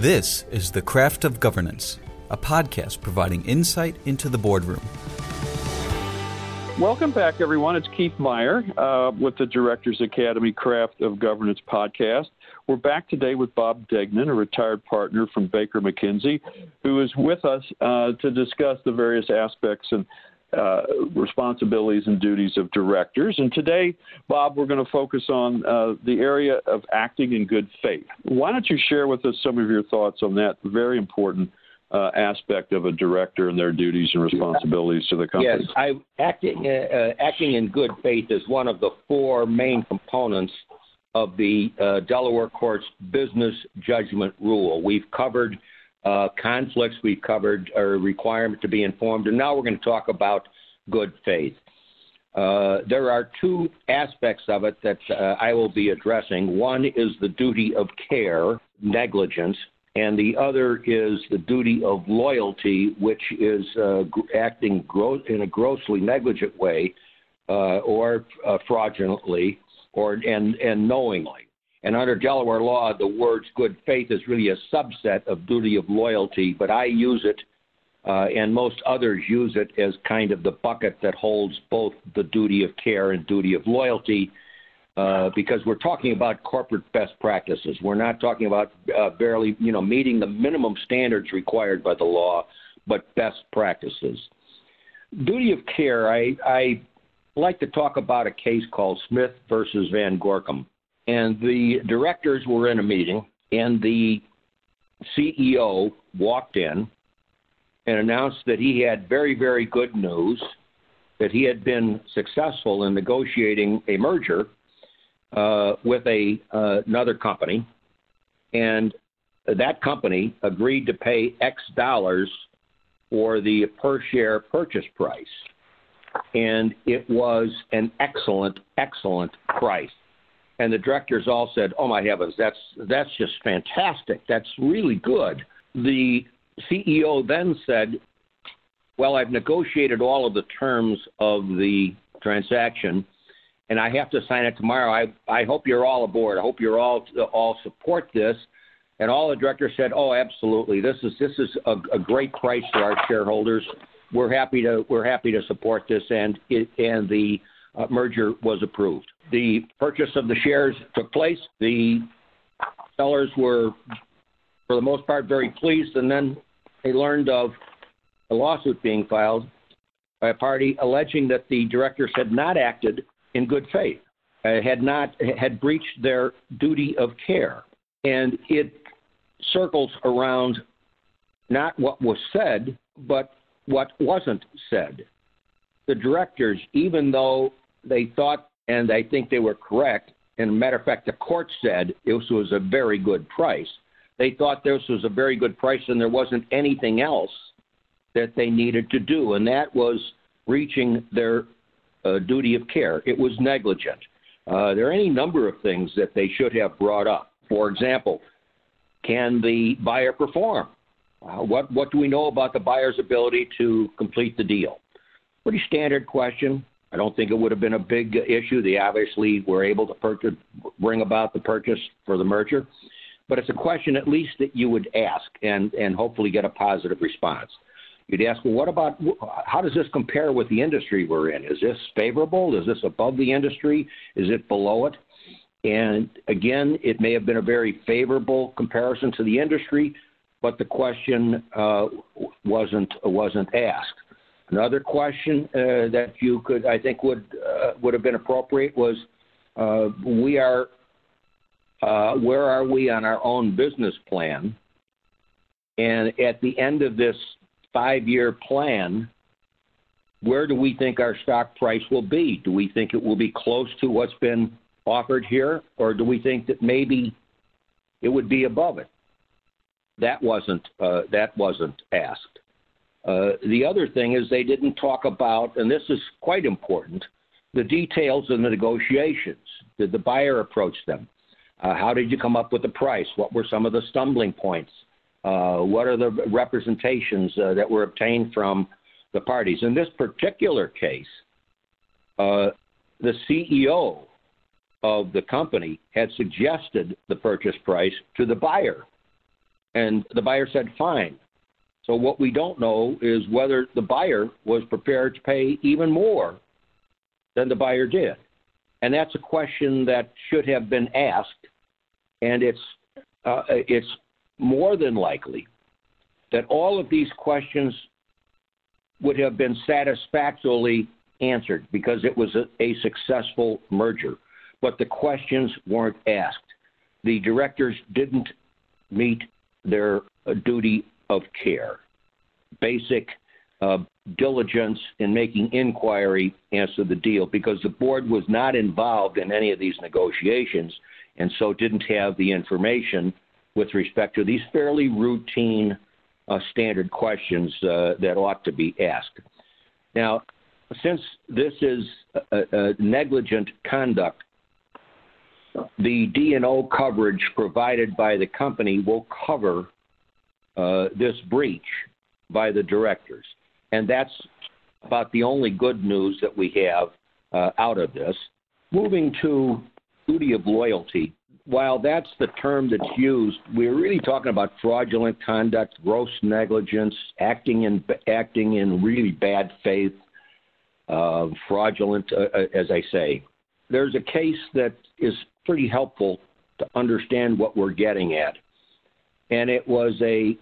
This is The Craft of Governance, a podcast providing insight into the boardroom. Welcome back, everyone. It's Keith Meyer uh, with the Directors Academy Craft of Governance podcast. We're back today with Bob Deignan, a retired partner from Baker McKenzie, who is with us uh, to discuss the various aspects and uh, responsibilities and duties of directors. And today, Bob, we're going to focus on uh, the area of acting in good faith. Why don't you share with us some of your thoughts on that very important uh, aspect of a director and their duties and responsibilities to the company? Yes, I, acting, uh, acting in good faith is one of the four main components of the uh, Delaware Court's business judgment rule. We've covered uh, conflicts, we've covered a requirement to be informed, and now we're going to talk about good faith. Uh, there are two aspects of it that uh, I will be addressing. One is the duty of care, negligence, and the other is the duty of loyalty, which is uh, acting gro- in a grossly negligent way uh, or uh, fraudulently or and, and knowingly. And under Delaware law, the words good faith is really a subset of duty of loyalty, but I use it, uh, and most others use it as kind of the bucket that holds both the duty of care and duty of loyalty, uh, because we're talking about corporate best practices. We're not talking about uh, barely, you know, meeting the minimum standards required by the law, but best practices. Duty of care, I, I like to talk about a case called Smith versus Van Gorkom and the directors were in a meeting, and the CEO walked in and announced that he had very, very good news that he had been successful in negotiating a merger uh, with a uh, another company, and that company agreed to pay X dollars for the per share purchase price, and it was an excellent, excellent price and the directors all said, "Oh my heavens, that's that's just fantastic. That's really good." The CEO then said, "Well, I've negotiated all of the terms of the transaction, and I have to sign it tomorrow. I I hope you're all aboard. I hope you're all all support this." And all the directors said, "Oh, absolutely. This is this is a, a great price for our shareholders. We're happy to we're happy to support this." And it, and the uh, merger was approved. The purchase of the shares took place. The sellers were, for the most part, very pleased, and then they learned of a lawsuit being filed by a party alleging that the directors had not acted in good faith, uh, had not had breached their duty of care, and it circles around not what was said, but what wasn't said. The directors, even though they thought, and I think they were correct. And matter of fact, the court said this was a very good price. They thought this was a very good price, and there wasn't anything else that they needed to do, and that was reaching their uh, duty of care. It was negligent. Uh, there are any number of things that they should have brought up. For example, can the buyer perform? Uh, what what do we know about the buyer's ability to complete the deal? Pretty standard question. I don't think it would have been a big issue. They obviously were able to purchase, bring about the purchase for the merger, but it's a question at least that you would ask and, and hopefully get a positive response. You'd ask, well, what about how does this compare with the industry we're in? Is this favorable? Is this above the industry? Is it below it? And again, it may have been a very favorable comparison to the industry, but the question uh, wasn't wasn't asked. Another question uh, that you could, I think, would uh, would have been appropriate was, uh, we are, where are we on our own business plan? And at the end of this five-year plan, where do we think our stock price will be? Do we think it will be close to what's been offered here, or do we think that maybe it would be above it? That wasn't that wasn't asked. Uh, the other thing is they didn't talk about, and this is quite important, the details of the negotiations. Did the buyer approach them? Uh, how did you come up with the price? What were some of the stumbling points? Uh, what are the representations uh, that were obtained from the parties? In this particular case, uh, the CEO of the company had suggested the purchase price to the buyer. And the buyer said, fine. So what we don't know is whether the buyer was prepared to pay even more than the buyer did. And that's a question that should have been asked. And it's, uh, it's more than likely that all of these questions would have been satisfactorily answered because it was a, a successful merger. But the questions weren't asked. The directors didn't meet their uh, duty of care, basic uh, diligence in making inquiry as to the deal, because the board was not involved in any of these negotiations and so didn't have the information with respect to these fairly routine uh, standard questions uh, that ought to be asked. Now, since this is a, a negligent conduct, the D&O coverage provided by the company will cover uh, this breach by the directors. And that's about the only good news that we have uh, out of this. Moving to duty of loyalty, while that's the term that's used, we're really talking about fraudulent conduct, gross negligence, acting in acting in really bad faith, uh, fraudulent, uh, uh as I say. There's a case that is pretty helpful to understand what we're getting at, and it was a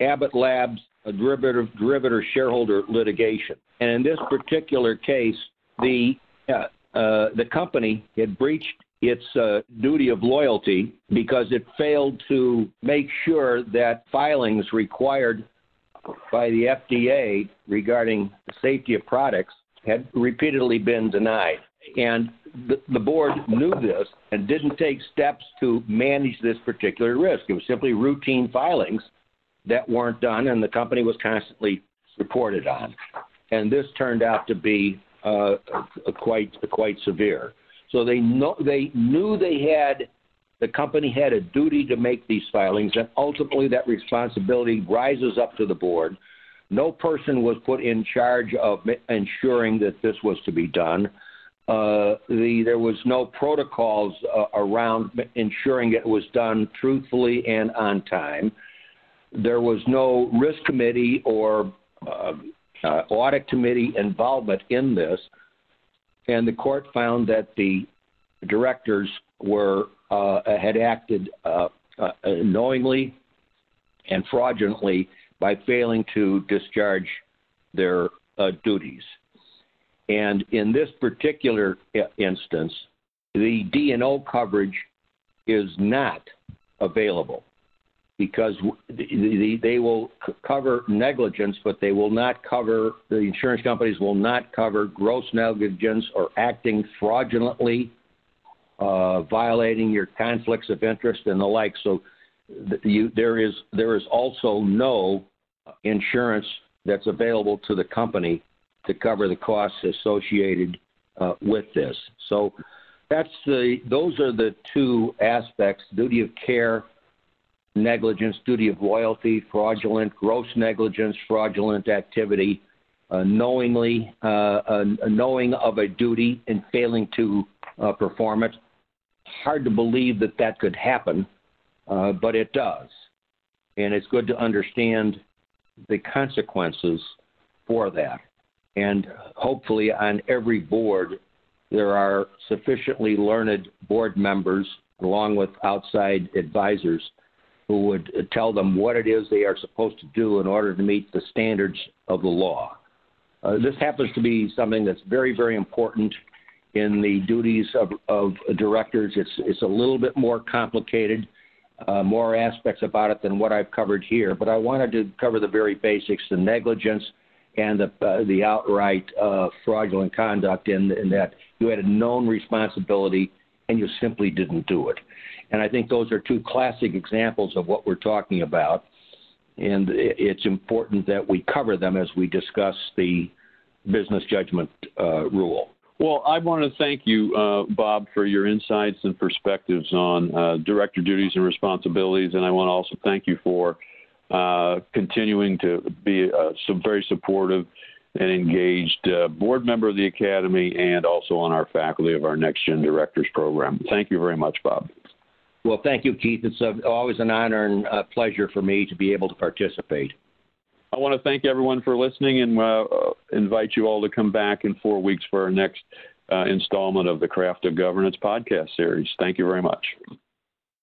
Abbott Labs a derivative, derivative shareholder litigation. And in this particular case, the uh, uh, the company had breached its uh, duty of loyalty because it failed to make sure that filings required by the FDA regarding the safety of products had repeatedly been denied. And the, the board knew this and didn't take steps to manage this particular risk. It was simply routine filings that weren't done, and the company was constantly reported on. And this turned out to be uh, quite quite severe. So they know they knew they had the company had a duty to make these filings, and ultimately that responsibility rises up to the board. No person was put in charge of ensuring that this was to be done. Uh, the, there was no protocols uh, around ensuring it was done truthfully and on time. There was no risk committee or uh, uh, audit committee involvement in this, and the court found that the directors were uh, had acted knowingly and fraudulently by failing to discharge their duties. And in this particular instance, the D&O coverage is not available because they will cover negligence, but they will not cover, the insurance companies will not cover gross negligence or acting fraudulently, uh, violating your conflicts of interest and the like. So you, there, is, there is also no insurance that's available to the company to cover the costs associated uh, with this. So that's the, those are the two aspects, duty of care negligence, duty of loyalty, fraudulent, gross negligence, fraudulent activity, uh, knowingly, uh, uh, knowing of a duty and failing to uh, perform it. Hard to believe that that could happen, uh, but it does. And it's good to understand the consequences for that. And hopefully, on every board, there are sufficiently learned board members, along with outside advisors, who would tell them what it is they are supposed to do in order to meet the standards of the law. Uh, this happens to be something that's very, very important in the duties of, of directors. It's, it's a little bit more complicated, uh, more aspects about it than what I've covered here, but I wanted to cover the very basics the negligence and the, uh, the outright uh, fraudulent conduct in, in that you had a known responsibility and you simply didn't do it. And I think those are two classic examples of what we're talking about. And it's important that we cover them as we discuss the business judgment uh, rule. Well, I want to thank you, uh, Bob, for your insights and perspectives on uh, director duties and responsibilities. And I want to also thank you for uh, continuing to be uh, some very supportive and engaged uh, board member of the Academy and also on our faculty of our Next Gen Directors program. Thank you very much, Bob. Well, thank you, Keith. It's a, always an honor and a pleasure for me to be able to participate. I want to thank everyone for listening and uh, invite you all to come back in four weeks for our next uh, installment of the Craft of Governance podcast series. Thank you very much.